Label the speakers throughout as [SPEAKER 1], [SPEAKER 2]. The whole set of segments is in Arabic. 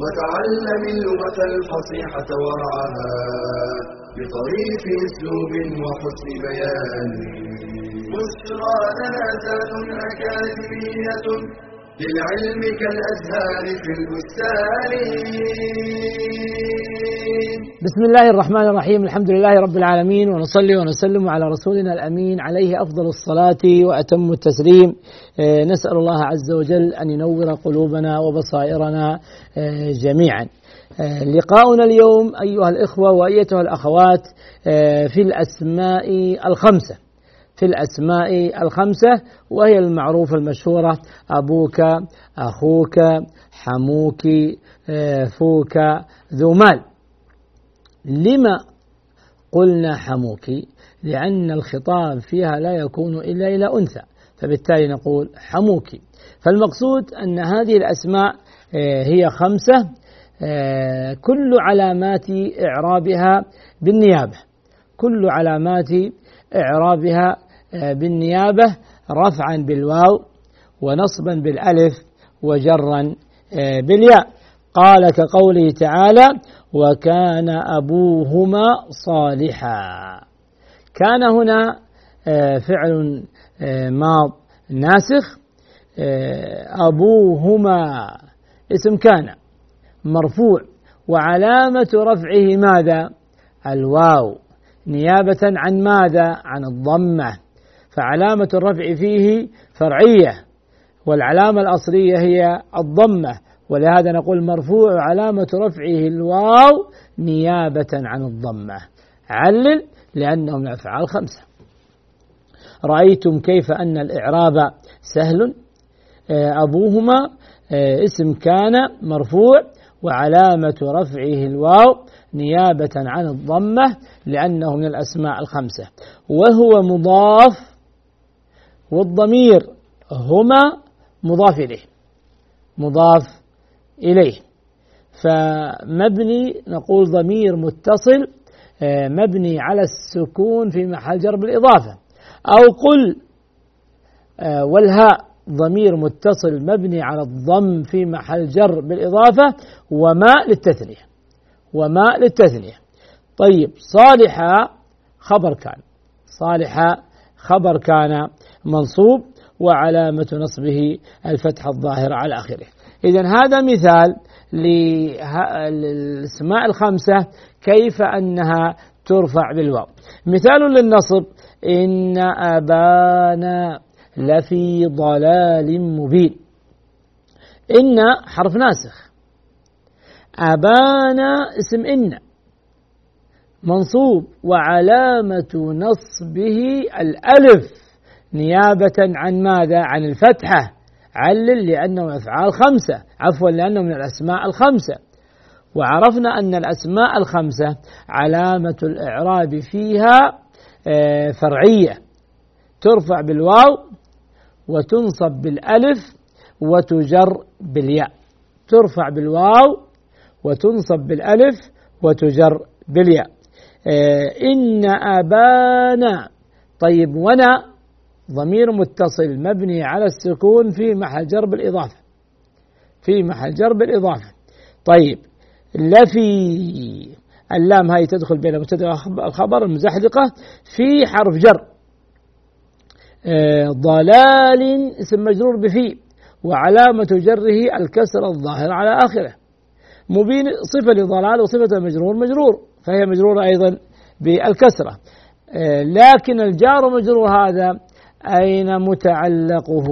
[SPEAKER 1] وتعلم اللغة الفصيحة ورعاها بطريف أسلوب وحسن بيان. بشرى أكاديمية. للعلم كالأزهار في البستان
[SPEAKER 2] بسم الله الرحمن الرحيم الحمد لله رب العالمين ونصلي ونسلم على رسولنا الأمين عليه أفضل الصلاة وأتم التسليم آه، نسأل الله عز وجل أن ينور قلوبنا وبصائرنا آه، جميعا. آه، لقاؤنا اليوم أيها الإخوة وأيتها الأخوات في الأسماء الخمسة. في الأسماء الخمسة وهي المعروفه المشهورة أبوك أخوك حموك فوك ذو مال. لما قلنا حموك؟ لأن الخطاب فيها لا يكون إلا إلى أنثى فبالتالي نقول حموك. فالمقصود أن هذه الأسماء آه، هي خمسة آه، كل علامات إعرابها بالنيابة. كل علامات إعرابها آه، بالنيابة رفعا بالواو ونصبا بالألف وجرا بالياء. قال كقوله تعالى وكان أبوهما صالحا. كان هنا آه، فعل آه، ماض ناسخ آه، أبوهما اسم كان مرفوع. وعلامة رفعه ماذا؟ الواو. نيابة عن ماذا؟ عن الضمة. فعلامة الرفع فيه فرعية والعلامة الأصلية هي الضمة. ولهذا نقول مرفوع علامة رفعه الواو نيابة عن الضمة. علل لأنه من الأفعال خمسة رأيتم كيف أن الإعراب سهل؟ آه، أبوهما آه، اسم كان مرفوع وعلامة رفعه الواو نيابة عن الضمة لأنه من الأسماء الخمسة. وهو مضاف والضمير هما مضاف إليه. مضاف إليه. فمبني نقول ضمير متصل آه، مبني على السكون في محل جر بالإضافة أو قل آه، والهاء ضمير متصل مبني على الضم في محل جر بالإضافة وماء للتثنية. وماء للتثنية. طيب صالحة خبر كان. صالحة خبر كان منصوب وعلامة نصبه الفتحة الظاهرة على آخره. إذا هذا مثال للأسماء الخمسة كيف أنها ترفع بالواو. مثال للنصب إن أبانا لفي ضلال مبين. إن حرف ناسخ. أبانا اسم إن. منصوب وعلامة نصبه الألف. نيابة عن ماذا؟ عن الفتحة. علل لأنه من أفعال خمسة عفوا لأنه من الأسماء الخمسة. وعرفنا أن الأسماء الخمسة علامة الإعراب فيها آه، فرعية. ترفع بالواو وتنصب بالألف وتجر بالياء. ترفع بالواو وتنصب بالألف وتجر بالياء. آه، إن أبانا طيب ونا ضمير متصل مبني على السكون في محل جر بالإضافة في محل جر بالإضافة طيب لفي اللام هاي تدخل بين مبتدا الخبر المزحلقة في حرف جر. آه، ضلال اسم مجرور بفي وعلامة جره الكسر الظاهر على آخره. مبين صفة لضلال وصفة المجرور مجرور. فهي مجرورة أيضا بالكسرة. آه، لكن الجار مجرور هذا أين متعلقه؟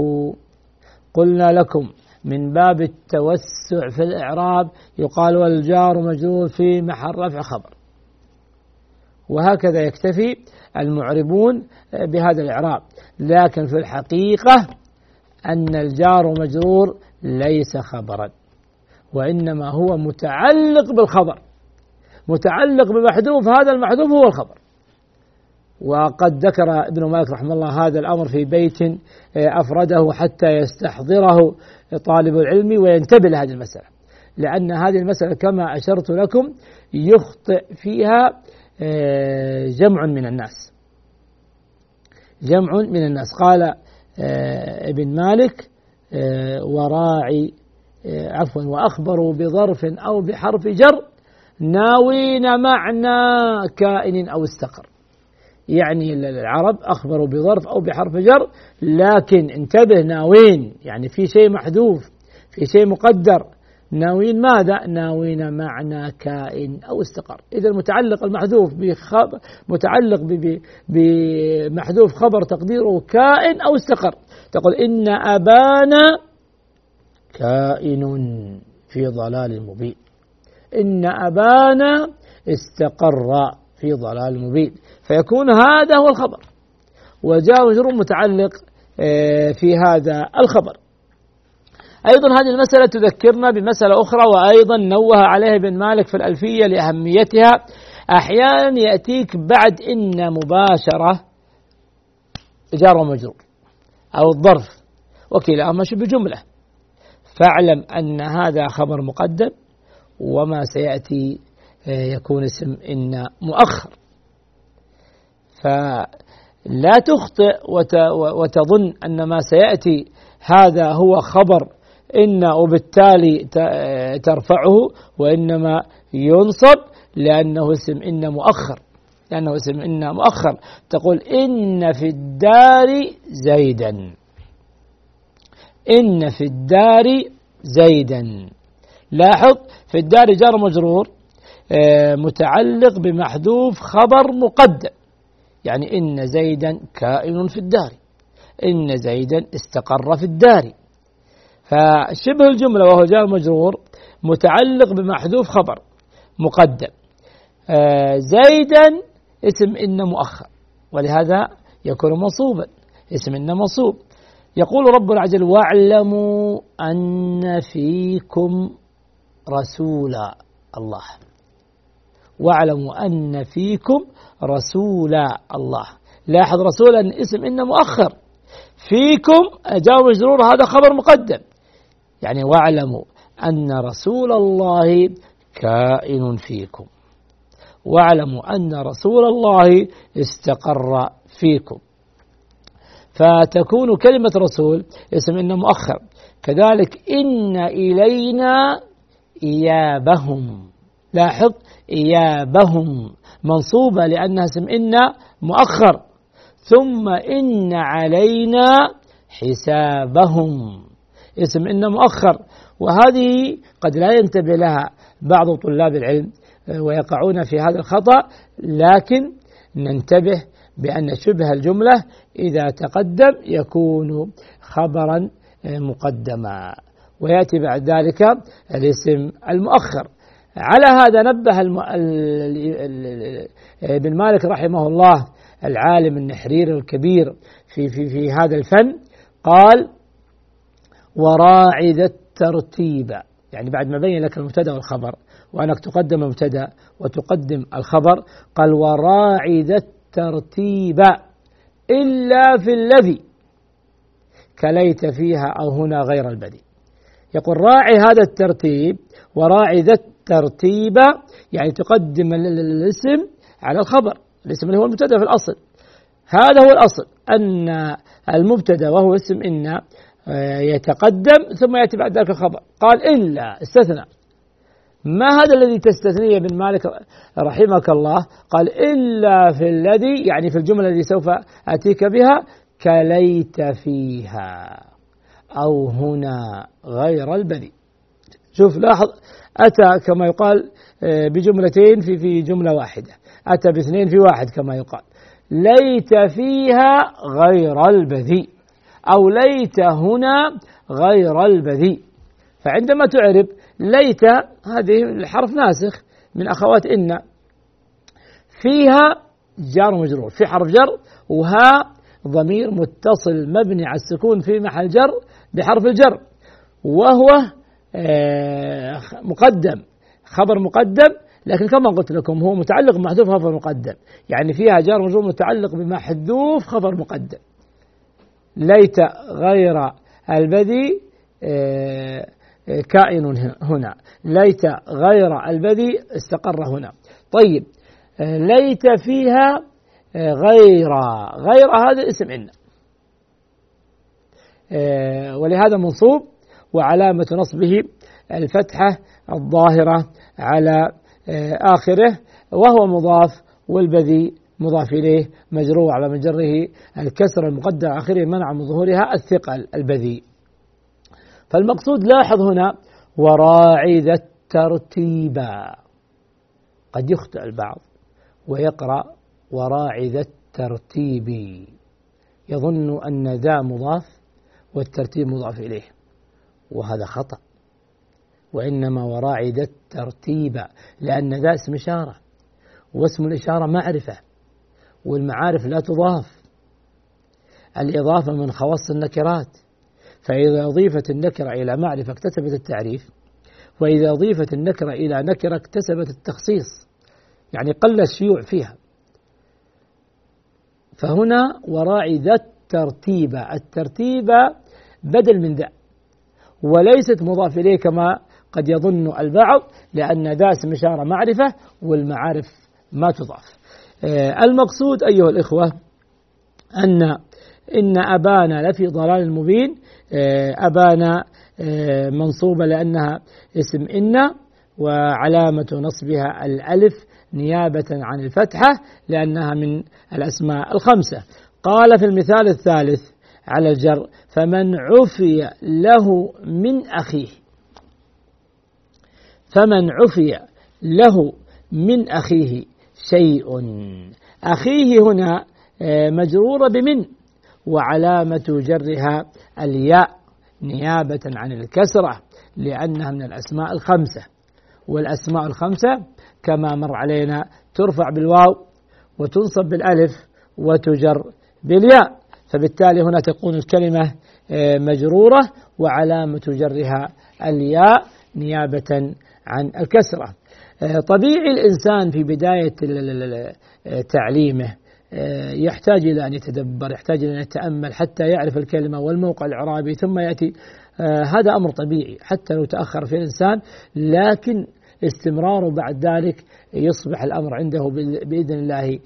[SPEAKER 2] قلنا لكم من باب التوسع في الإعراب يقال والجار مجرور في محل رفع خبر. وهكذا يكتفي المعربون بهذا الإعراب. لكن في الحقيقة أن الجار مجرور ليس خبرا. وإنما هو متعلق بالخبر. متعلق بمحذوف هذا المحذوف هو الخبر. وقد ذكر ابن مالك رحمه الله هذا الأمر في بيت آه، أفرده حتى يستحضره طالب العلم وينتبه لهذه المسألة. لأن هذه المسألة كما أشرت لكم يخطئ فيها آه، جمع من الناس. جمع من الناس. قال آه، ابن مالك وراعي عفوا وأخبروا بظرف أو بحرف جر ناوين معنى كائن أو استقر. يعني العرب أخبروا بظرف أو بحرف جر لكن انتبه ناوين يعني في شيء محذوف في شيء مقدر. ناوين ماذا؟ ناوين معنى كائن أو استقر. إذا المتعلق المحذوف بخب متعلق بمحذوف خبر تقديره كائن أو استقر. تقول إن أبانا كائن في ضلال مبين. إن أبانا استقر في ضلال مبين. فيكون هذا هو الخبر. وجاء مجرور متعلق آه، في هذا الخبر. أيضا هذه المسألة تذكرنا بمسألة أخرى وأيضا نوه عليها ابن مالك في الألفية لأهميتها. أحيانا يأتيك بعد إن مباشرة جار ومجرور أو الظرف. وكلاهما شبه جملة. فاعلم أن هذا خبر مقدم وما سيأتي آه، يكون اسم إن مؤخر. فلا تخطئ وتظن أن ما سيأتي هذا هو خبر إن وبالتالي ترفعه وإنما ينصب لأنه اسم إن مؤخر. لأنه اسم إن مؤخر. تقول إن في الدار زيدا. إن في الدار زيدا. لاحظ في الدار جار مجرور آه، متعلق بمحذوف خبر مقدم. يعني إن زيدا كائن في الدار. إن زيدا استقر في الدار. فشبه الجملة وهو جار مجرور متعلق بمحذوف خبر مقدم. آه، زيدا اسم إن مؤخر ولهذا يكون منصوبا. اسم إن منصوب. يقول ربنا عز وجل واعلموا أن فيكم رسول الله. واعلموا أن فيكم رسول الله. لاحظ رسولا اسم إن مؤخر. فيكم جاء مجرور هذا خبر مقدم. يعني واعلموا أن رسول الله كائن فيكم. واعلموا أن رسول الله استقر فيكم. فتكون كلمة رسول اسم إن مؤخر. كذلك إن إلينا إيابهم. لاحظ إيابهم. منصوبة لأنها اسم إن مؤخر. ثم إن علينا حسابهم. اسم إن مؤخر. وهذه قد لا ينتبه لها بعض طلاب العلم ويقعون في هذا الخطأ لكن ننتبه بأن شبه الجملة إذا تقدم يكون خبرا مقدما. ويأتي بعد ذلك الاسم المؤخر. على هذا نبه الم... ابن مالك رحمه الله العالم النحرير الكبير في في في هذا الفن. قال وراعي ذا الترتيب. يعني بعد ما بين لك المبتدأ والخبر وأنك تقدم المبتدأ وتقدم الخبر قال وراعي ذا الترتيب إلا في الذي كليت فيها أو هنا غير البذي. يقول راعي هذا الترتيب وراعي ذا الترتيب يعني تقدم الاسم على الخبر الاسم اللي هو المبتدا في الأصل. هذا هو الأصل أن المبتدا وهو اسم إن آه، يتقدم ثم يأتي بعد ذلك الخبر. قال إلا استثنى. ما هذا الذي تستثنيه ابن مالك رحمك الله؟ قال إلا في الذي يعني في الجملة التي سوف أتيك بها كليت فيها أو هنا غير البذي شوف لاحظ أتى كما يقال آه، بجملتين في في جملة واحدة. أتى باثنين في واحد كما يقال. ليت فيها غير البذيء أو ليت هنا غير البذيء. فعندما تعرب ليت هذه الحرف ناسخ من أخوات إن. فيها جار مجرور في حرف جر وها ضمير متصل مبني على السكون في محل جر بحرف الجر. وهو آه، مقدم خبر مقدم لكن كما قلت لكم هو متعلق بمحذوف خبر مقدم. يعني فيها جار مجرور متعلق بمحذوف خبر مقدم. ليت غير البذي آه، كائن هنا ليت غير البذي استقر هنا. طيب ليت فيها غير. غير هذا اسم إن. ولهذا منصوب وعلامة نصبه الفتحة الظاهرة على آخره وهو مضاف والبذي مضاف إليه مجرور علامة جره الكسر المقدر آخره منع من ظهورها الثقل البذي فالمقصود لاحظ هنا وراعي ذا الترتيب. قد يخطئ البعض ويقرأ وراعي ذا الترتيب. يظن أن ذا مضاف والترتيب مضاف إليه وهذا خطأ. وإنما وراعي ذا الترتيب لأن ذا اسم إشارة واسم الإشارة معرفة والمعارف لا تضاف. الإضافة من خواص النكرات. فإذا أضيفت النكرة إلى معرفة اكتسبت التعريف وإذا أضيفت النكرة إلى نكرة اكتسبت التخصيص يعني قل الشيوع فيها. فهنا وراعي ذا الترتيب الترتيب بدل من ذا وليست مضاف إليه كما قد يظن البعض لأن ذا اسم إشارة معرفة والمعارف ما تضاف. آه، المقصود أيها الإخوة أن إن أبانا لفي ضلال مبين أبانا آه، منصوبة لأنها اسم إن وعلامة نصبها الألف نيابة عن الفتحة لأنها من الأسماء الخمسة. قال في المثال الثالث على الجر فمن عفي له من أخيه. فمن عفي له من أخيه شيء. أخيه هنا آه، مجرورة بمن؟ وعلامة جرها الياء نيابة عن الكسرة لأنها من الأسماء الخمسة. والأسماء الخمسة كما مر علينا ترفع بالواو وتنصب بالألف وتجر بالياء. فبالتالي هنا تكون الكلمة آه، مجرورة وعلامة جرها الياء نيابة عن الكسرة. آه، طبيعي الإنسان في بداية آه، تعليمه يحتاج إلى أن يتدبر يحتاج إلى أن يتأمل حتى يعرف الكلمة والموقع الإعرابي ثم يأتي. هذا أمر طبيعي حتى لو تأخر في الإنسان لكن استمراره بعد ذلك يصبح الأمر عنده بإذن الله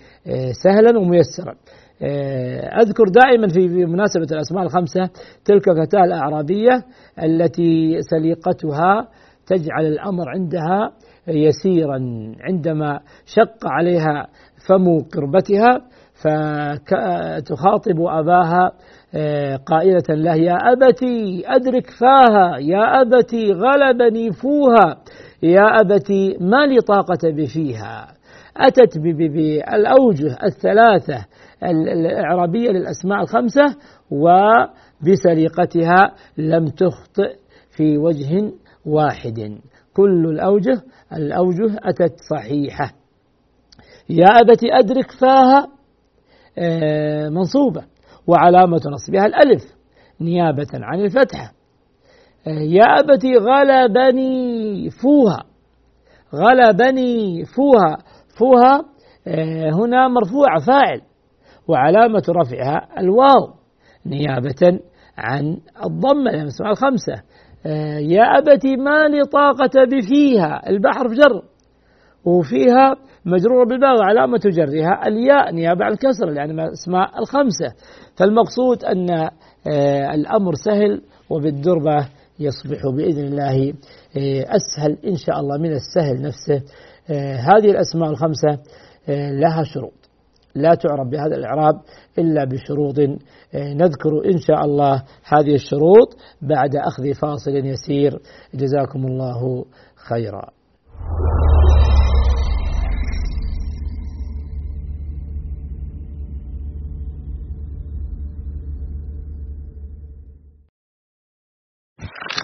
[SPEAKER 2] سهلا وميسرا. آه، أذكر دائما في مناسبة الأسماء الخمسة تلك الفتاة الأعرابية التي سليقتها تجعل الأمر عندها يسيرا عندما شق عليها فم قربتها فتخاطب أباها آه، قائلة له يا أبتي أدرك فاها يا أبتي غلبني فوها يا أبتي ما لي طاقة بفيها؟ أتت بالأوجه الثلاثة الإعرابية للأسماء الخمسة وبسرقتها لم تخطئ في وجه واحد. كل الأوجه الأوجه أتت صحيحة. يا أبت أدرك فاها آه، منصوبة وعلامة نصبها الألف نيابة عن الفتحة. آه، يا أبت غلبني فوها غلبني فوها. فوها آه، هنا مرفوع فاعل وعلامة رفعها الواو نيابة عن الضمة الخمسة. يا أبتي ما لي طاقة بفيها البحر في جر وفيها مجرورة بالباء وعلامة جرها الياء نيابة عن الكسر لأن الأسماء الخمسة. فالمقصود أن آه، الأمر سهل وبالدربة يصبح بإذن الله آه، أسهل إن شاء الله من السهل نفسه. هذه الأسماء الخمسة لها شروط. لا تعرب بهذا الإعراب إلا بشروط. آه، نذكر إن شاء الله هذه الشروط بعد أخذ فاصل يسير. جزاكم الله خيرا.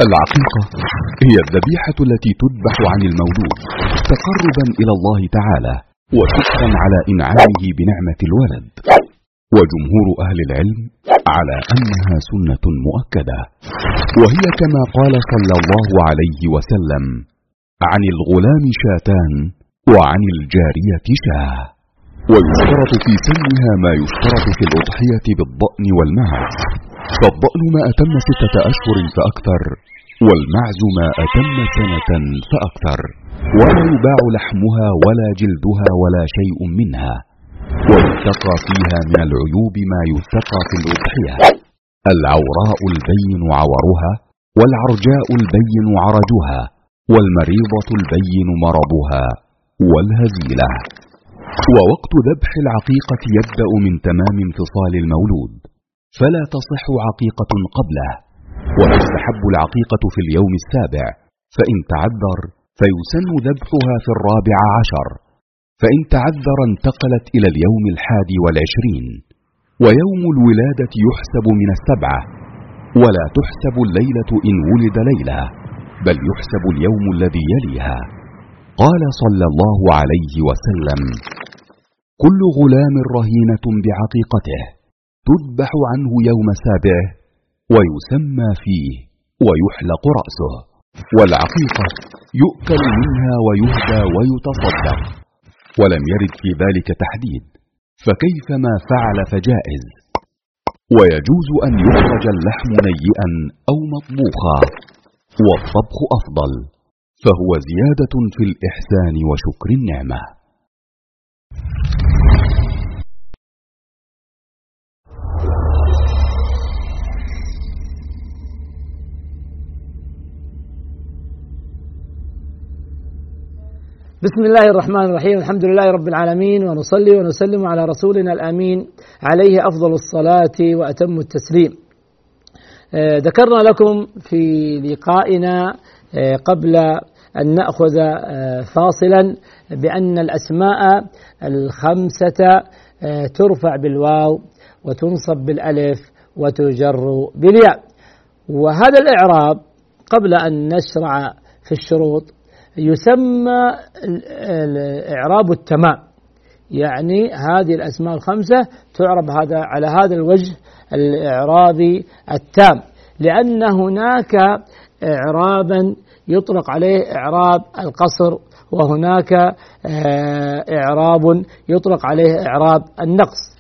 [SPEAKER 3] العقيقة هي الذبيحة التي تذبح عن المولود تقربا إلى الله تعالى وشكرا على إنعامه بنعمة الولد. وجمهور أهل العلم على أنها سنة مؤكدة وهي كما قال صلى الله عليه وسلم عن الغلام شاتان وعن الجارية شاه. ويشترط في سنها ما يشترط في الأضحية بالضأن والمعز فالضأن ما أتم ستة أشهر فأكثر والمعز ما أتم سنة فأكثر. ولا يباع لحمها ولا جلدها ولا شيء منها. ويتقى فيها من العيوب ما يتقى في الأضحية. العوراء البين عورها والعرجاء البين عرجها والمريضة البين مرضها والهزيلة. ووقت ذبح العقيقة يبدأ من تمام انفصال المولود. فلا تصح عقيقة قبله. وتستحب العقيقة في اليوم السابع فإن تعذر فيسن ذبحها في الرابع عشر. فإن تعذر انتقلت إلى اليوم الحادي والعشرين. ويوم الولادة يحسب من السبعة. ولا تحسب الليلة إن ولد ليلة بل يحسب اليوم الذي يليها. قال صلى الله عليه وسلم كل غلام رهينة بعقيقته تذبح عنه يوم سابعه ويسمى فيه ويحلق رأسه والعقيقة يؤكل منها ويهدى ويتصدق ولم يرد في ذلك تحديد فكيف ما فعل فجائز؟ ويجوز أن يخرج اللحم نيئا أو مطبوخا والطبخ أفضل فهو زيادة في الإحسان وشكر النعمة.
[SPEAKER 2] بسم الله الرحمن الرحيم الحمد لله رب العالمين ونصلي ونسلم على رسولنا الأمين عليه أفضل الصلاة وأتم التسليم. آه، ذكرنا لكم في لقائنا آه، قبل أن نأخذ آه، فاصلا بأن الأسماء الخمسة ترفع بالواو وتنصب بالألف وتجر بالياء. وهذا الإعراب قبل أن نشرع في الشروط يسمى إعراب التمام. يعني هذه الأسماء الخمسة تعرب هذا على هذا الوجه الإعرابي التام. لأن هناك إعرابا يطلق عليه إعراب القصر وهناك آه، إعراب يطلق عليه إعراب النقص.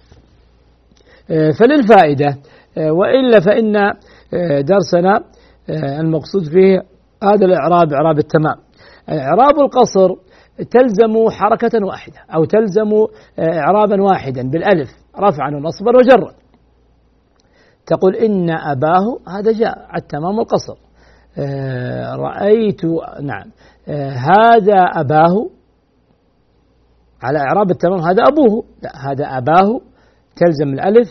[SPEAKER 2] آه، فللفائدة آه، وإلا فإن درسنا المقصود فيه هذا الإعراب إعراب التمام. إعراب القصر تلزم حركة واحدة أو تلزم آه، إعرابا واحدا بالألف رفعا ونصبا وجرا. تقول إن أباه هذا جاء التمام والقصر آه، رأيت نعم. آه، هذا أباه على إعراب التمام هذا أبوه. لا هذا أباه تلزم الألف.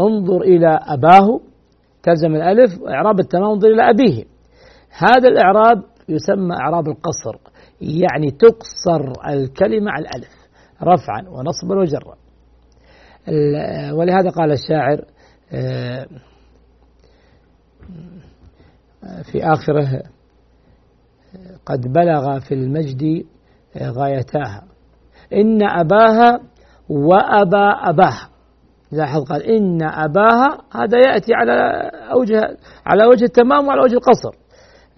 [SPEAKER 2] انظر إلى أباه تلزم الألف إعراب التمام انظر إلى أبيه. هذا الإعراب يسمى إعراب القصر يعني تقصر الكلمة على الألف رفعا ونصبا وجرا. ولهذا قال الشاعر آه، في آخره قد بلغ في المجد غايتاها. إن أباها وأبا أباها لاحظ قال إن أباها هذا يأتي على أوجه على وجه التمام وعلى وجه القصر.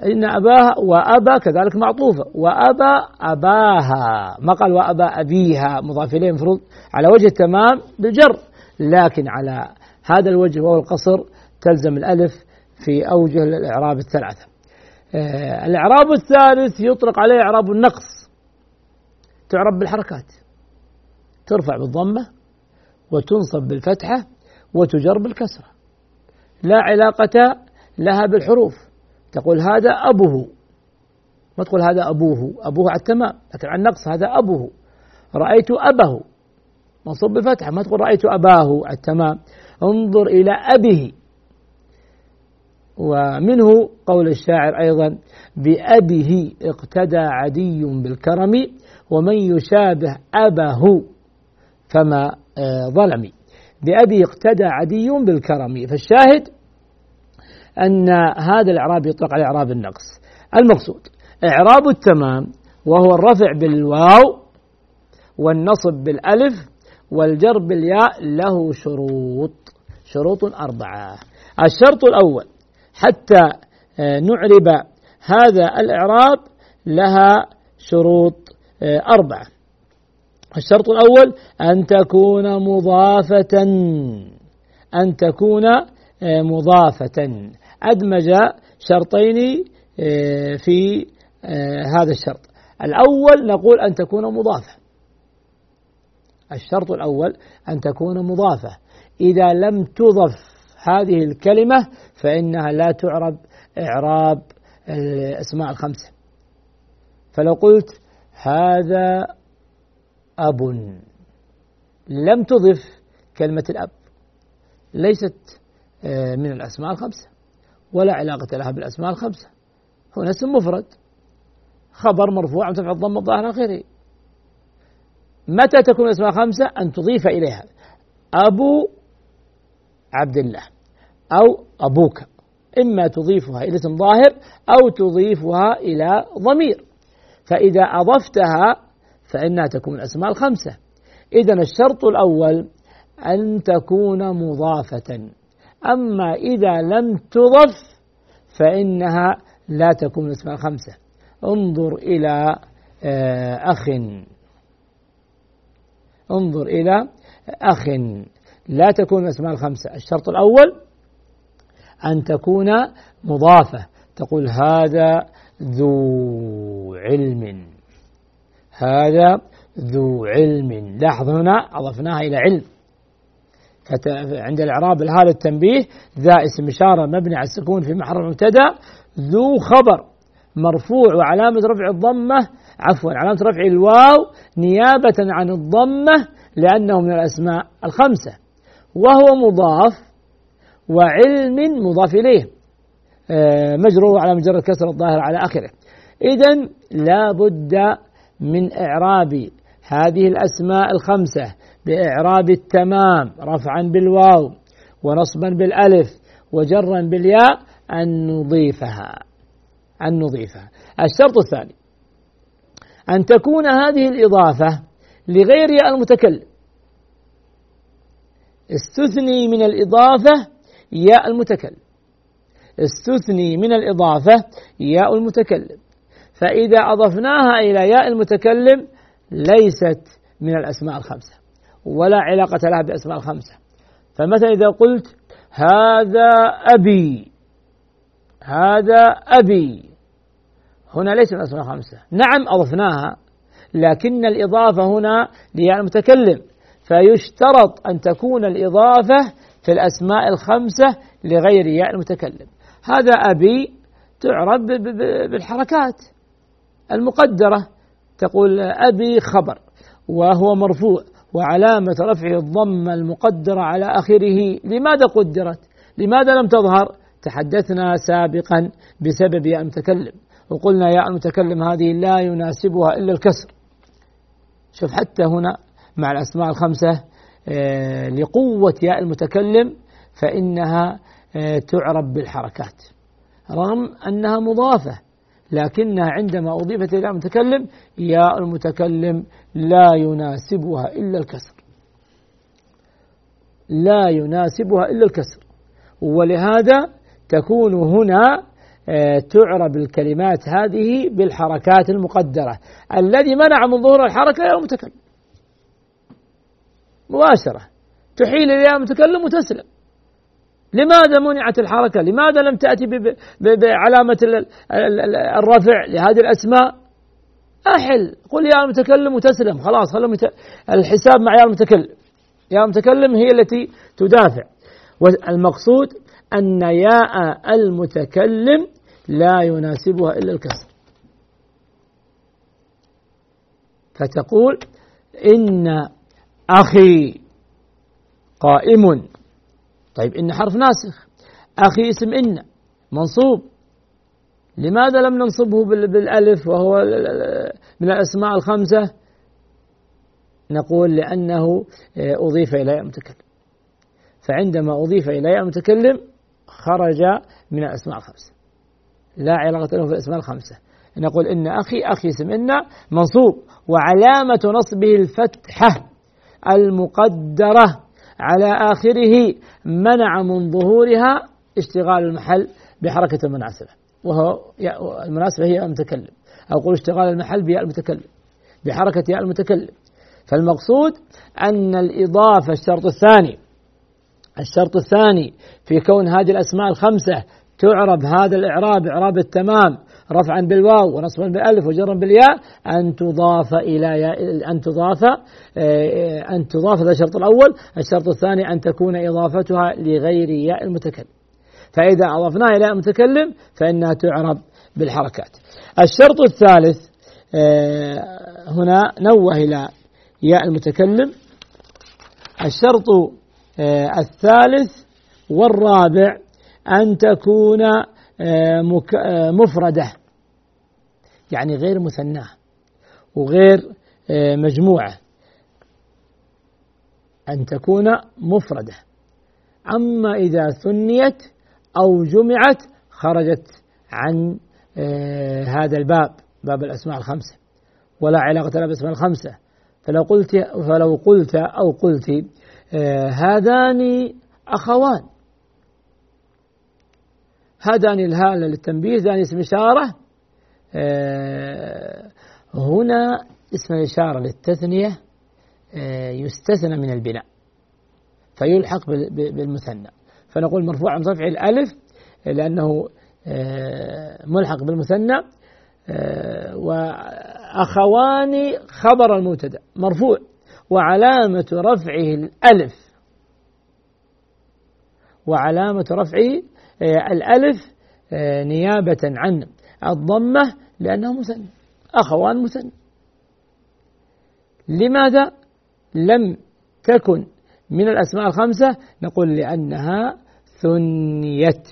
[SPEAKER 2] إن أباها وأبا كذلك معطوفة. وأبا أباها. ما قال وأبا أبيها؟ مضاف إليه مفروض على وجه التمام بالجر. لكن على هذا الوجه وهو القصر تلزم الألف في أوجه الإعراب الثلاثة. آه الإعراب الثالث يطلق عليه إعراب النقص. تعرب بالحركات. ترفع بالضمة وتنصب بالفتحة وتجر بالكسرة. لا علاقة لها بالحروف. تقول هذا أبوه. ما تقول هذا أبوه. أبوه على التمام لكن على النقص هذا أبوه. رأيت أبه. منصوب بفتحة. ما تقول رأيت أباه على التمام انظر إلى أبه ومنه قول الشاعر أيضا بأبه اقتدى عدي بالكرم ومن يشابه أبه فما آه، ظلمي. بأبي اقتدى عدي بالكرم. فالشاهد أن هذا الإعراب يطلق على إعراب النقص. المقصود إعراب التمام وهو الرفع بالواو والنصب بالألف والجر بالياء له شروط شروط أربعة. الشرط الأول حتى آه، نعرب هذا الإعراب لها شروط آه، أربعة. الشرط الأول أن تكون مضافة أن تكون آه، مضافة. أدمج شرطين في هذا الشرط. الأول نقول أن تكون مضافة. الشرط الأول أن تكون مضافة. إذا لم تضف هذه الكلمة فإنها لا تعرب إعراب الأسماء الخمسة. فلو قلت هذا أب. لم تضف كلمة الأب. ليست آه، من الأسماء الخمسة. ولا علاقة لها بالأسماء الخمسة. هنا اسم مفرد. خبر مرفوع متفع الضم الظاهر آخره متى تكون الأسماء خمسة؟ أن تضيف إليها. أبو عبد الله أو أبوك. إما تضيفها إلى اسم ظاهر أو تضيفها إلى ضمير. فإذا أضفتها فإنها تكون الأسماء الخمسة. إذا الشرط الأول أن تكون مضافة. أما إذا لم تضف فإنها لا تكون الأسماء الخمسة انظر إلى آه، أخ. انظر إلى أخ. لا تكون الأسماء الخمسة. الشرط الأول أن تكون مضافة. تقول هذا ذو علم. هذا ذو علم. لاحظ هنا أضفناها إلى علم. عند الإعراب هذا التنبيه ذا اسم إشارة مبني على السكون في محل مبتدأ ذو خبر مرفوع وعلامة رفع الضمة عفوا علامة رفع الواو نيابة عن الضمة لأنه من الأسماء الخمسة. وهو مضاف وعلم مضاف إليه. آه، مجرور على مجرد كسر الظاهر على آخره. إذا لا بد من إعراب هذه الأسماء الخمسة. بإعراب التمام رفعا بالواو ونصبا بالألف وجرا بالياء أن نضيفها. أن نضيفها. الشرط الثاني أن تكون هذه الإضافة لغير ياء المتكلم. استثني من الإضافة ياء المتكلم. استثني من الإضافة ياء المتكلم. فإذا أضفناها إلى ياء المتكلم ليست من الأسماء الخمسة. ولا علاقة لها بالأسماء الخمسة. فمثلا إذا قلت هذا أبي هذا أبي هنا ليس من الأسماء الخمسة. نعم أضفناها لكن الإضافة هنا لياء المتكلم. فيشترط أن تكون الإضافة في الأسماء الخمسة لغير ياء المتكلم. هذا أبي تعرب بالحركات المقدرة. تقول أبي خبر وهو مرفوع. وعلامة رفعه الضمة المقدرة على آخره لماذا قدرت؟ لماذا لم تظهر؟ تحدثنا سابقا بسبب ياء المتكلم وقلنا ياء المتكلم هذه لا يناسبها إلا الكسر. شوف حتى هنا مع الأسماء الخمسة آه، لقوة ياء المتكلم فإنها آه، تعرب بالحركات. رغم أنها مضافة. لكنها عندما أضيفت إلى المتكلم ياء المتكلم لا يناسبها إلا الكسر. لا يناسبها إلا الكسر. ولهذا تكون هنا آه، تعرب الكلمات هذه بالحركات المقدرة. الذي منع من ظهور الحركة يا المتكلم. مباشرة. تحيل إليها المتكلم وتسلم لماذا منعت الحركة؟ لماذا لم تأتي بعلامة الرفع لهذه الأسماء؟ أحل. قل يا المتكلم وتسلم. خلاص خلهم الحساب مع يا المتكلم. يا المتكلم هي التي تدافع. والمقصود أن ياء المتكلم لا يناسبها إلا الكسر. فتقول إن أخي قائم طيب إن حرف ناسخ. أخي اسم إن منصوب. لماذا لم ننصبه بالألف وهو من الأسماء الخمسة؟ نقول لأنه أضيف إلى المتكلم فعندما أضيف إلى المتكلم خرج من الأسماء الخمسة. لا علاقة له في الأسماء الخمسة. نقول إن أخي أخي اسم إن منصوب. وعلامة نصبه الفتحة المقدرة. على آخره منع من ظهورها اشتغال المحل بحركة المناسبة وهو المناسبة هي المتكلم أو اشتغال المحل بياء المتكلم بحركة ياء المتكلم. فالمقصود أن الإضافة الشرط الثاني الشرط الثاني في كون هذه الأسماء الخمسة تعرب هذا الإعراب إعراب التمام رفعا بالواو ونصبا بالألف وجرا بالياء أن تضاف إلى أن تضاف آه، أن تضاف هذا الشرط الأول، الشرط الثاني أن تكون إضافتها لغير ياء المتكلم. فإذا أضفناها إلى المتكلم فإنها تعرب بالحركات. الشرط الثالث آه، هنا نوه إلى ياء المتكلم. الشرط الثالث والرابع أن تكون مفردة يعني غير مثناة وغير آه، مجموعة. أن تكون مفردة. أما إذا ثنيت أو جمعت خرجت عن آه، هذا الباب باب الأسماء الخمسة ولا علاقة لها بالأسماء الخمسة. فلو قلت فلو قلت أو قلت آه، هذان أخوان. هذان الهاء للتنبيه ذان اسم إشارة. آه، هنا اسم الإشارة للتثنية آه، يستثنى من البناء فيلحق بالمثنى. فنقول مرفوع عن رفع الألف لأنه آه، ملحق بالمثنى. وأخوان خبر المبتدأ مرفوع. وعلامة رفعه الألف. وعلامة رفعه الألف نيابة عن الضمة لأنه مثنى أخوان مثنى لماذا لم تكن من الأسماء الخمسة؟ نقول لأنها ثنيت.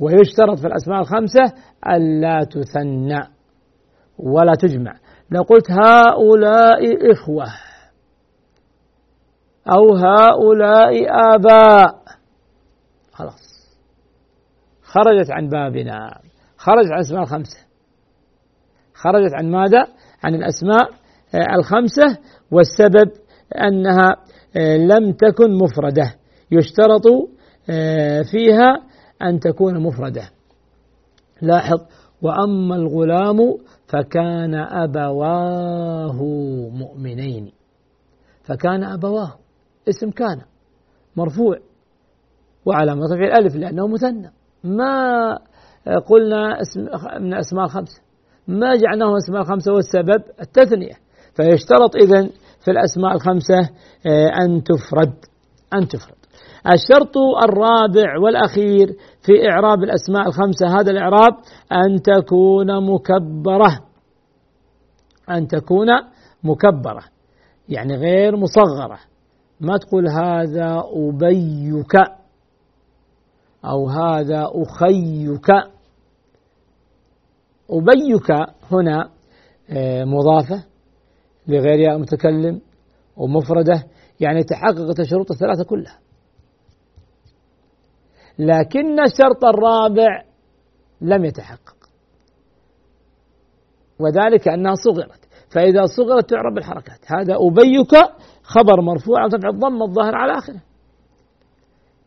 [SPEAKER 2] ويشترط في الأسماء الخمسة ألا تثنى ولا تجمع. لو قلت هؤلاء إخوة أو هؤلاء آباء. خلاص. خرجت عن بابنا. خرجت عن الأسماء الخمسة. خرجت عن ماذا؟ عن الأسماء آه، الخمسة والسبب أنها آه، لم تكن مفردة. يشترط آه، فيها أن تكون مفردة. لاحظ وأما الغلام فكان أبواه مؤمنين. فكان أبواه اسم كان مرفوع. وعلامة رفع الألف لأنه مثنى. ما قلنا من الأسماء الخمسة ما جعلناه أسماء الخمسة والسبب التثنية. فيشترط إذن في الأسماء الخمسة آه، أن تفرد أن تفرد. الشرط الرابع والأخير في إعراب الأسماء الخمسة هذا الإعراب أن تكون مكبرة. أن تكون مكبرة يعني غير مصغرة. ما تقول هذا أبيك. أو هذا أخيك. أبيك هنا آه، مضافة لغير ياء المتكلم ومفردة يعني تحققت الشروط الثلاثة كلها. لكن الشرط الرابع لم يتحقق. وذلك أنها صغرت. فإذا صغرت تعرب بالحركات هذا أبيك خبر مرفوع تبع الضم الظاهر على آخره.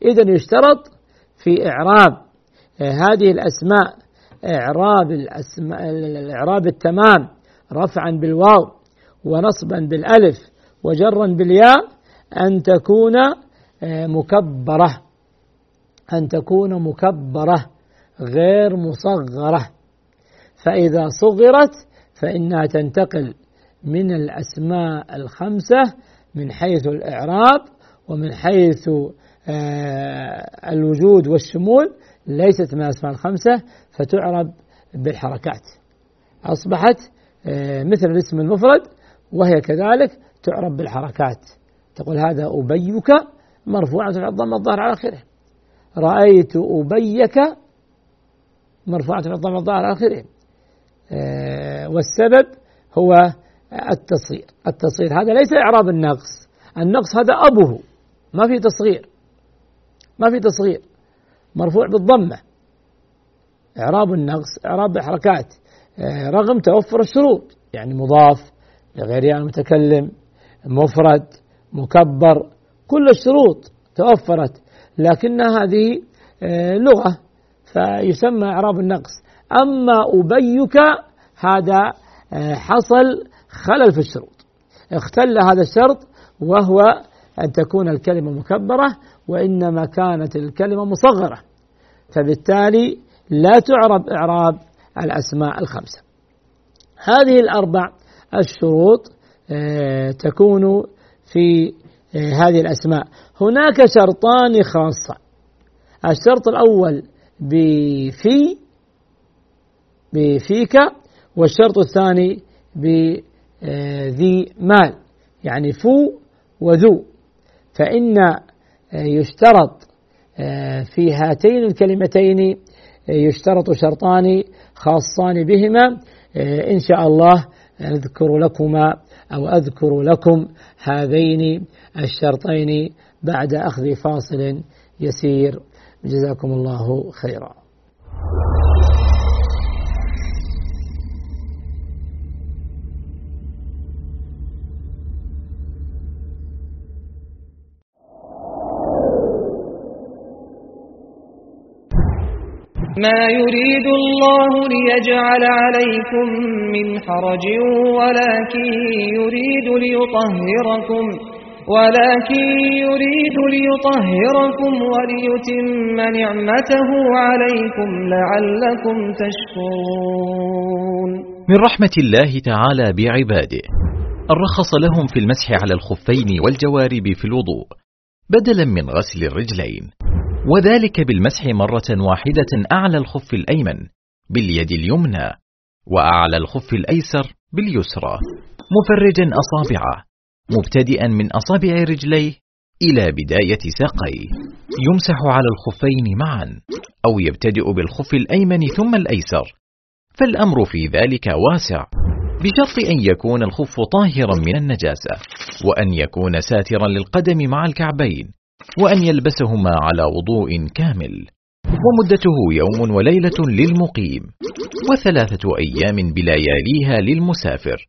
[SPEAKER 2] إذا يشترط في إعراب آه، هذه الأسماء إعراب الأسماء الإعراب التمام رفعا بالواو ونصبا بالألف وجرا بالياء أن تكون آه، مكبرة أن تكون مكبرة غير مصغرة. فإذا صغرت فإنها تنتقل من الأسماء الخمسة من حيث الإعراب ومن حيث الوجود والشمول ليست من الأسماء الخمسة فتعرب بالحركات. أصبحت آه، مثل الاسم المفرد وهي كذلك تعرب بالحركات. تقول هذا أبيك مرفوعة في الضم الظاهر على آخره. رأيت أبيك مرفوعة في الضم الظاهر على آخره. آه، والسبب هو التصغير. التصغير هذا ليس إعراب النقص. النقص هذا أبوه. ما في تصغير. ما في تصغير. مرفوع بالضمة. إعراب النقص إعراب بحركات آه، رغم توفر الشروط. يعني مضاف لغير المتكلم مفرد مكبر. كل الشروط توفرت. لكن هذه آه، لغة فيسمى إعراب النقص. أما أبيك هذا آه، حصل خلل في الشروط. اختل هذا الشرط وهو أن تكون الكلمة مكبرة وإنما كانت الكلمة مصغرة. فبالتالي لا تعرب إعراب الأسماء الخمسة. هذه الأربع الشروط آه، تكون في آه، هذه الأسماء. هناك شرطان خاصة. الشرط الأول بفي بفيك والشرط الثاني بذي مال. يعني فو وذو فإن يشترط في هاتين الكلمتين يشترط شرطان خاصان بهما إن شاء الله نذكر لكما أو أذكر لكم هذين الشرطين بعد أخذ فاصل يسير. جزاكم الله خيرا.
[SPEAKER 4] ما يريد الله ليجعل عليكم من حرج ولكن يريد ليطهركم ولكن يريد ليطهركم وليتم نعمته عليكم لعلكم تشكرون.
[SPEAKER 5] من رحمة الله تعالى بعباده الرخص لهم في المسح على الخفين والجوارب في الوضوء بدلا من غسل الرجلين وذلك بالمسح مرة واحدة أعلى الخف الأيمن باليد اليمنى وأعلى الخف الأيسر باليسرى. مفرجا أصابعه مبتدئا من أصابع رجليه إلى بداية ساقيه. يمسح على الخفين معا أو يبتدئ بالخف الأيمن ثم الأيسر. فالأمر في ذلك واسع بشرط أن يكون الخف طاهرا من النجاسة وأن يكون ساترا للقدم مع الكعبين. وأن يلبسهما على وضوء كامل. ومدته يوم وليلة للمقيم وثلاثة أيام بلياليها للمسافر.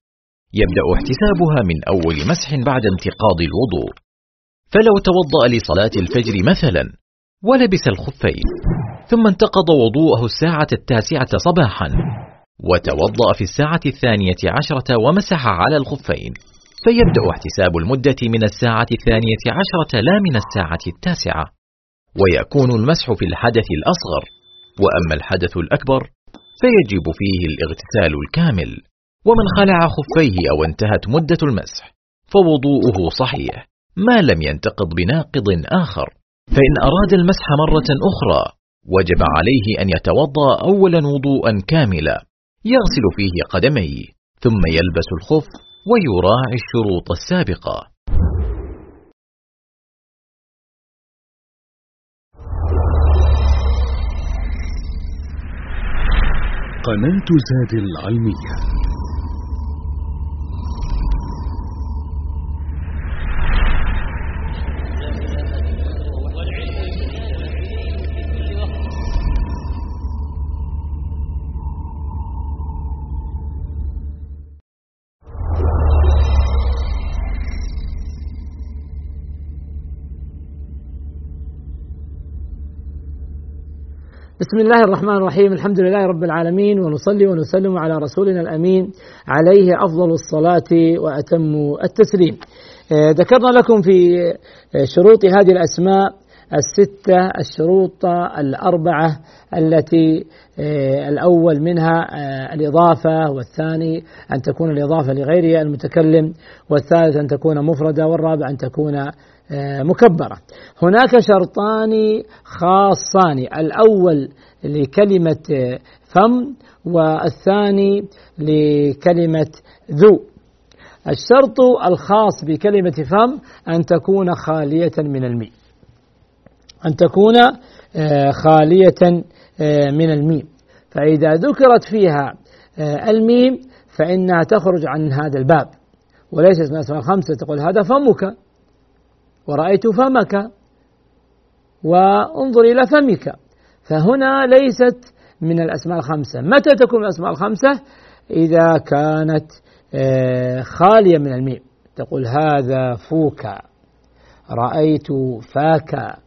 [SPEAKER 5] يبدأ احتسابها من أول مسح بعد انتقاض الوضوء. فلو توضأ لصلاة الفجر مثلا ولبس الخفين. ثم انتقض وضوءه الساعة التاسعة صباحا وتوضأ في الساعة الثانية عشرة ومسح على الخفين. فيبدأ احتساب المدة من الساعة الثانية عشرة لا من الساعة التاسعة ويكون المسح في الحدث الأصغر وأما الحدث الأكبر فيجب فيه الاغتسال الكامل ومن خلع خفيه أو انتهت مدة المسح فوضوءه صحيح ما لم ينتقض بناقض آخر. فإن أراد المسح مرة أخرى وجب عليه أن يتوضأ أولا وضوءا كاملا يغسل فيه قدميه ثم يلبس الخف ويراعي الشروط السابقة.
[SPEAKER 6] قناة زاد العلمية.
[SPEAKER 2] بسم الله الرحمن الرحيم الحمد لله رب العالمين ونصلي ونسلم على رسولنا الأمين عليه أفضل الصلاة وأتم التسليم. آه، ذكرنا لكم في آه، شروط هذه الأسماء الستة الشروط الأربعة التي آه، الأول منها الإضافة والثاني أن تكون الإضافة لغير المتكلم والثالث أن تكون مفردة والرابع أن تكون مكبرة. هناك شرطان خاصان الأول لكلمة آه، فم والثاني لكلمة ذو. الشرط الخاص بكلمة فم أن تكون خالية من الميم. أن تكون آه، خالية من الميم. فإذا ذكرت فيها الميم فإنها تخرج عن هذا الباب. وليست من الخمسة تقول هذا فمك. ورأيت فمك وانظر إلى فمك. فهنا ليست من الأسماء الخمسة. متى تكون الأسماء الخمسة؟ إذا كانت آه، خالية من الميم. تقول هذا فوك. رأيت فاك.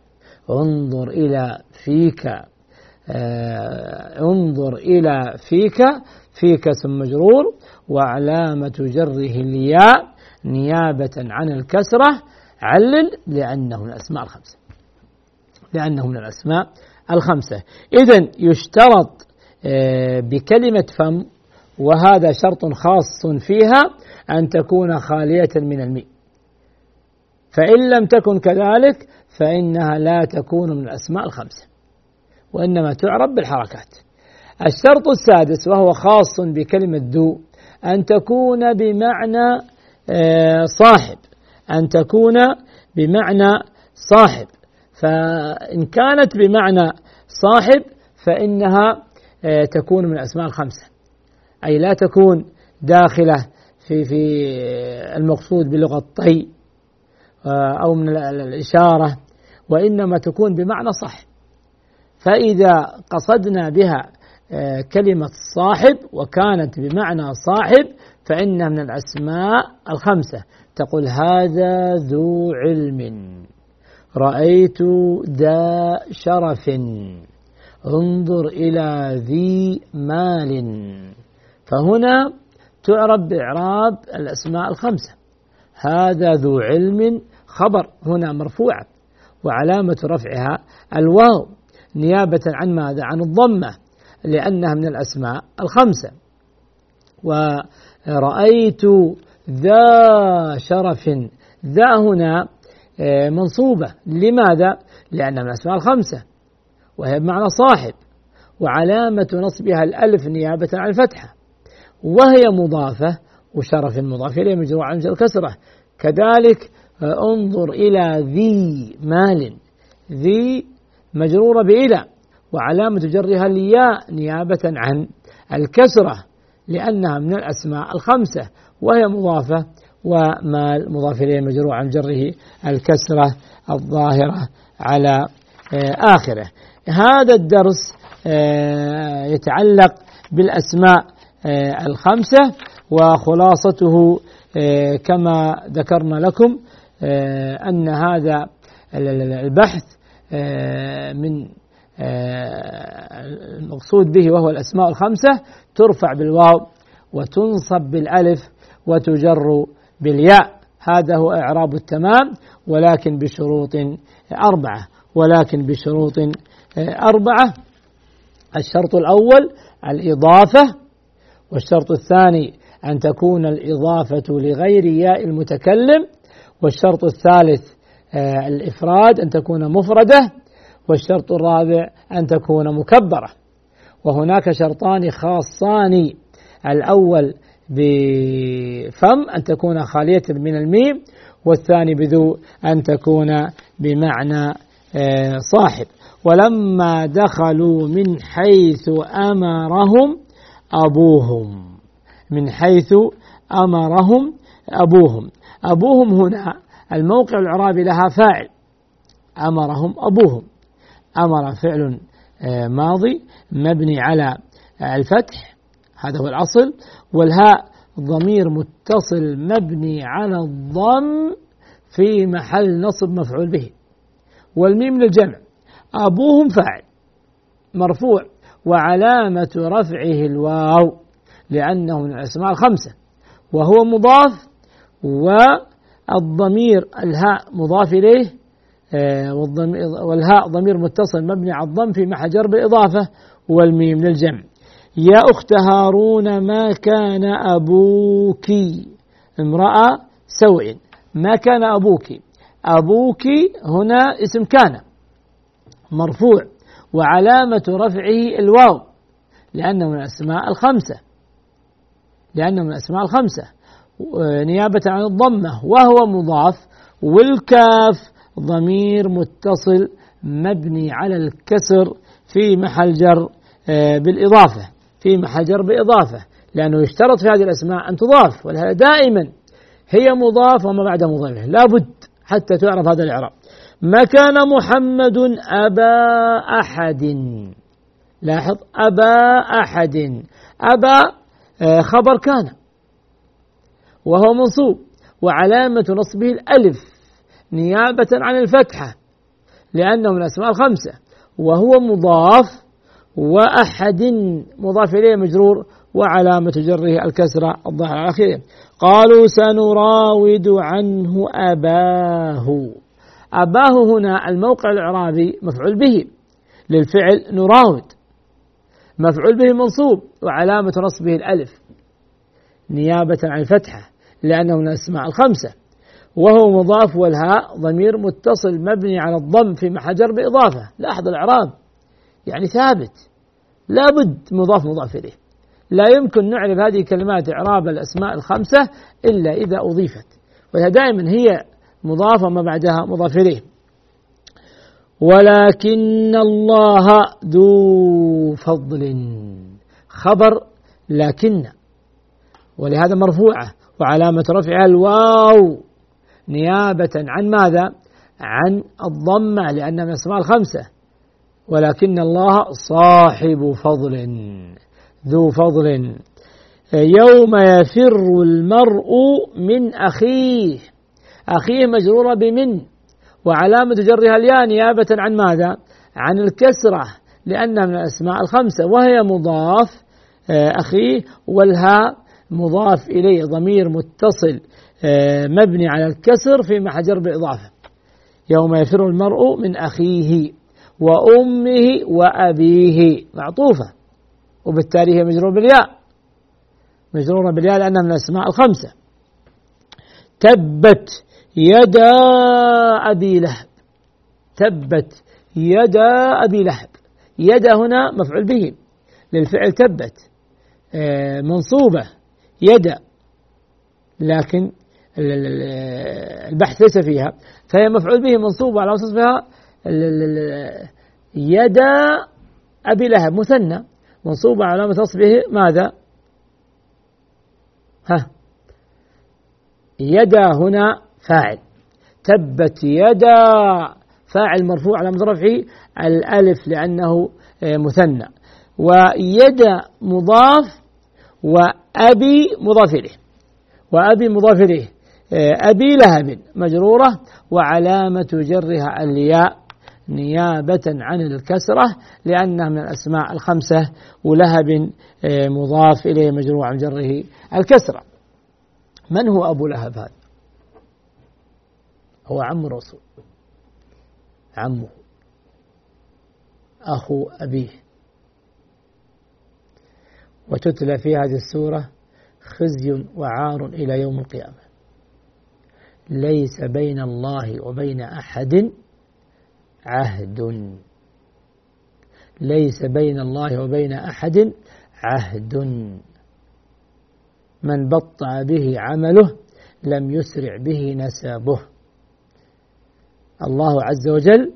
[SPEAKER 2] انظر إلى فيك. آه انظر إلى فيك. فيك اسم مجرور. وعلامة جره الياء. نيابة عن الكسرة. علل لأنه من الأسماء الخمسة. لأنه من الأسماء الخمسة. إذا يشترط آه، بكلمة فم وهذا شرط خاص فيها أن تكون خالية من الميم. فإن لم تكن كذلك فإنها لا تكون من الأسماء الخمسة وإنما تعرب بالحركات. الشرط السادس وهو خاص بكلمة ذو أن تكون بمعنى آه، صاحب. أن تكون بمعنى صاحب. فإن كانت بمعنى صاحب فإنها آه، تكون من الأسماء الخمسة. أي لا تكون داخلة في في المقصود بلغة طي آه، أو من الإشارة وإنما تكون بمعنى صاحب. فإذا قصدنا بها آه، كلمة صاحب وكانت بمعنى صاحب فإنها من الأسماء الخمسة. تقول هذا ذو علم. رأيت ذا شرف. انظر إلى ذي مال. فهنا تعرب بإعراب الأسماء الخمسة. هذا ذو علم. خبر هنا مرفوعة وعلامة رفعها الواو. نيابة عن ماذا؟ عن الضمة. لأنها من الأسماء الخمسة. ورأيت ذا شرف ذا هنا آه، منصوبة. لماذا؟ لأنها من الأسماء الخمسة وهي بمعنى صاحب وعلامة نصبها الألف نيابة عن الفتحة. وهي مضافة وشرف مضاف إليه مجروع عن الكسرة. كذلك آه، انظر إلى ذي مال ذي مجرورة بإلى وعلامة جرها الياء نيابة عن الكسرة. لأنها من الأسماء الخمسة وهي مضافة ومال مضاف إليه مجروع عن جره الكسرة الظاهرة على آه، آخره. هذا الدرس آه، يتعلق بالأسماء آه، الخمسة وخلاصته كما ذكرنا لكم أن هذا البحث من المقصود به وهو الأسماء الخمسة ترفع بالواو وتنصب بالألف وتجر بالياء. هذا هو إعراب التمام ولكن بشروط أربعة. ولكن بشروط أربعة. الشرط الأول الإضافة والشرط الثاني أن تكون الإضافة لغير ياء المتكلم والشرط الثالث آه، الإفراد أن تكون مفردة. والشرط الرابع أن تكون مكبرة. وهناك شرطان خاصان. الأول بفم أن تكون خالية من الميم والثاني بذو أن تكون بمعنى آه، صاحب. ولما دخلوا من حيث أمرهم أبوهم. من حيث أمرهم أبوهم. أبوهم هنا الموقع العرابي لها فاعل. أمرهم أبوهم. أمر فعل آه، ماضي مبني على الفتح هذا هو الأصل والهاء ضمير متصل مبني على الضم في محل نصب مفعول به والميم للجمع أبوهم فاعل مرفوع وعلامة رفعه الواو لأنه من الأسماء الخمسة وهو مضاف والضمير الهاء مضاف إليه آه، والهاء ضمير متصل مبني على الضم في محل جر بالإضافة والميم للجمع. يا أخت هارون ما كان أبوك؟ امرأة سوء. ما كان أبوك؟ أبوك هنا اسم كان. مرفوع. وعلامة رفعه الواو. لأنه من الأسماء الخمسة. لأنه من الأسماء الخمسة. نيابة عن الضمة. وهو مضاف. والكاف. ضمير متصل مبني على الكسر في محل جر آه، بالإضافة في محل جر بإضافة لأنه يشترط في هذه الأسماء أن تضاف ولهذا دائما هي مضاف وما بعد مضاف لابد حتى تعرف هذا الإعراب. ما كان محمد أبا أحد. لاحظ أبا أحد. أبا آه، خبر كان وهو منصوب وعلامة نصبه الألف. نيابة عن الفتحة لأنه من الأسماء الخمسة. وهو مضاف وأحد مضاف إليه مجرور وعلامة جره الكسرة الظاهرة على آخره قالوا سنراود عنه أباه. أباه هنا الموقع الإعرابي مفعول به. للفعل نراود. مفعول به منصوب وعلامة نصبه الألف. نيابة عن الفتحة لأنه من الأسماء الخمسة. وهو مضاف والهاء ضمير متصل مبني على الضم في محجر بإضافة. لاحظ الإعراب. يعني ثابت. لابد مضاف مضاف إليه. لا يمكن نعرف هذه الكلمات إعراب الأسماء الخمسة إلا إذا أضيفت. وهي دائما هي مضافة ما بعدها مضاف إليه. ولكن الله ذو فضل. خبر لكن. ولهذا مرفوعة. وعلامة رفعها الواو. نيابة عن ماذا؟ عن الضمة لأنها من الأسماء الخمسة. ولكن الله صاحب فضل ذو فضل. يوم يفر المرء من أخيه. أخيه مجرورة بمن؟ وعلامة جرها الياء نيابة عن ماذا؟ عن الكسرة لأنها من الأسماء الخمسة. وهي مضاف آه، أخيه والهاء مضاف إليه ضمير متصل. مبني على الكسر في محجر بإضافة. يوم يفر المرء من أخيه وأمه وأبيه. معطوفة. وبالتالي هي مجرورة بالياء. مجرورة بالياء لأنها من الأسماء الخمسة. تبت يدا أبي لهب. تبت يدا أبي لهب. يدا هنا مفعول به. للفعل تبت. آه، منصوبة. يدا. لكن البحث ليس فيها. فهي مفعول به منصوبة على وصفها يدا أبي لهب مثنى. منصوبة علامة نصبه ماذا؟ ها. يدا هنا فاعل. تبت يدا فاعل مرفوع على رفعه الألف لأنه آه، مثنى. ويد مضاف وأبي مضاف إليه. وأبي مضاف إليه. أبي لهب مجرورة وعلامة جرها الياء نيابة عن الكسرة لأنها من الأسماء الخمسة ولهب آه، مضاف إليه مجرور عن جره الكسرة. من هو أبو لهب هذا؟ هو عم الرسول عمه. أخو أبيه. وتتلى في هذه السورة خزي وعار إلى يوم القيامة. ليس بين الله وبين أحد عهد. ليس بين الله وبين أحد عهد. من بطأ به عمله لم يسرع به نسبه الله عز وجل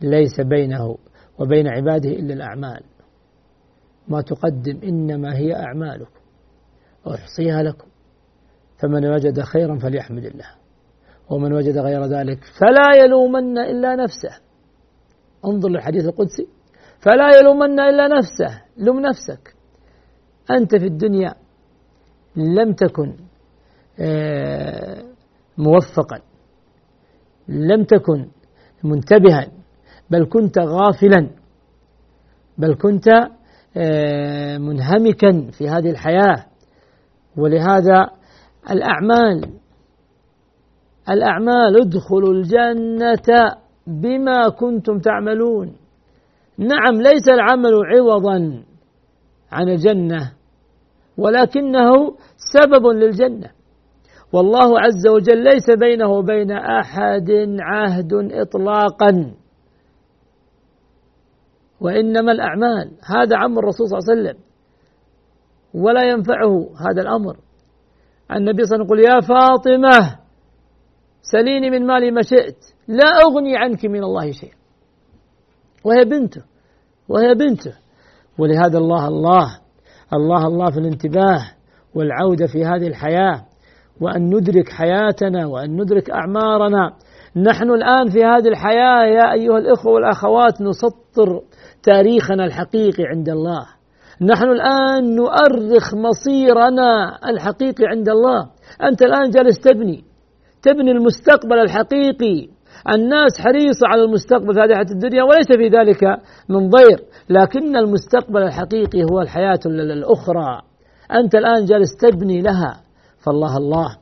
[SPEAKER 2] ليس بينه وبين عباده إلا الأعمال. ما تقدم إنما هي أعمالكم. أحصيها لكم. فمن وجد خيرا فليحمد الله. ومن وجد غير ذلك فلا يلومن إلا نفسه. انظر للحديث القدسي. فلا يلومن إلا نفسه. لم نفسك. أنت في الدنيا لم تكن آه، موفقا. لم تكن منتبها. بل كنت غافلا. بل كنت آه، منهمكا في هذه الحياة. ولهذا الأعمال الأعمال ادخلوا الجنة بما كنتم تعملون. نعم ليس العمل عوضا عن الجنة ولكنه سبب للجنة. والله عز وجل ليس بينه وبين أحد عهد إطلاقا وإنما الأعمال. هذا عم الرسول صلى الله عليه وسلم ولا ينفعه هذا الأمر. النبي صلى الله عليه وسلم يقول يا فاطمة سليني من مالي ما شئت. لا أغني عنك من الله شيئا. وهي بنته وهي بنته ولهذا الله الله. الله الله في الانتباه والعودة في هذه الحياة. وأن ندرك حياتنا وأن ندرك أعمارنا. نحن الآن في هذه الحياة يا أيها الإخوة والأخوات نسطر تاريخنا الحقيقي عند الله. نحن الآن نؤرخ مصيرنا الحقيقي عند الله. أنت الآن جالس تبني. تبني المستقبل الحقيقي. الناس حريصة على المستقبل في هذه الدنيا وليس في ذلك من ضير لكن المستقبل الحقيقي هو الحياة الأخرى. أنت الآن جالس تبني لها. فالله الله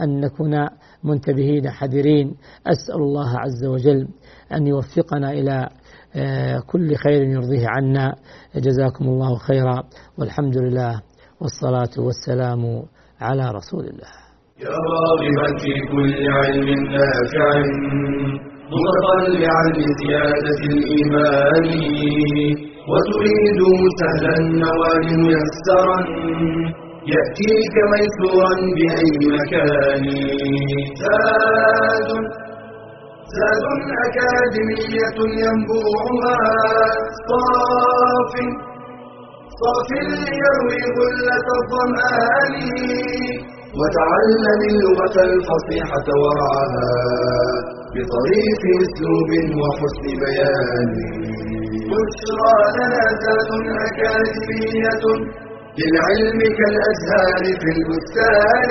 [SPEAKER 2] أن نكون منتبهين حذرين. أسأل الله عز وجل أن يوفقنا إلى آه، كل خير يرضيه عنا. جزاكم الله خيرا. والحمد لله والصلاة والسلام على رسول الله.
[SPEAKER 1] يا راغبا في كل علم نافع. متطلعا لزيادة الإيمان. وتريد سهلا النوال ميسرا. يأتيك ميسورا بأي مكان. زاد زاد أكاديمية ينبوعها. صاف صاف ليروي غلة الظمآن. وتعلم اللغة الفصيحة ورعاها بطريق أسلوب وحسن بيان. بشرى لنا ذات أكاديمية للعلم كالأزهار في البستان.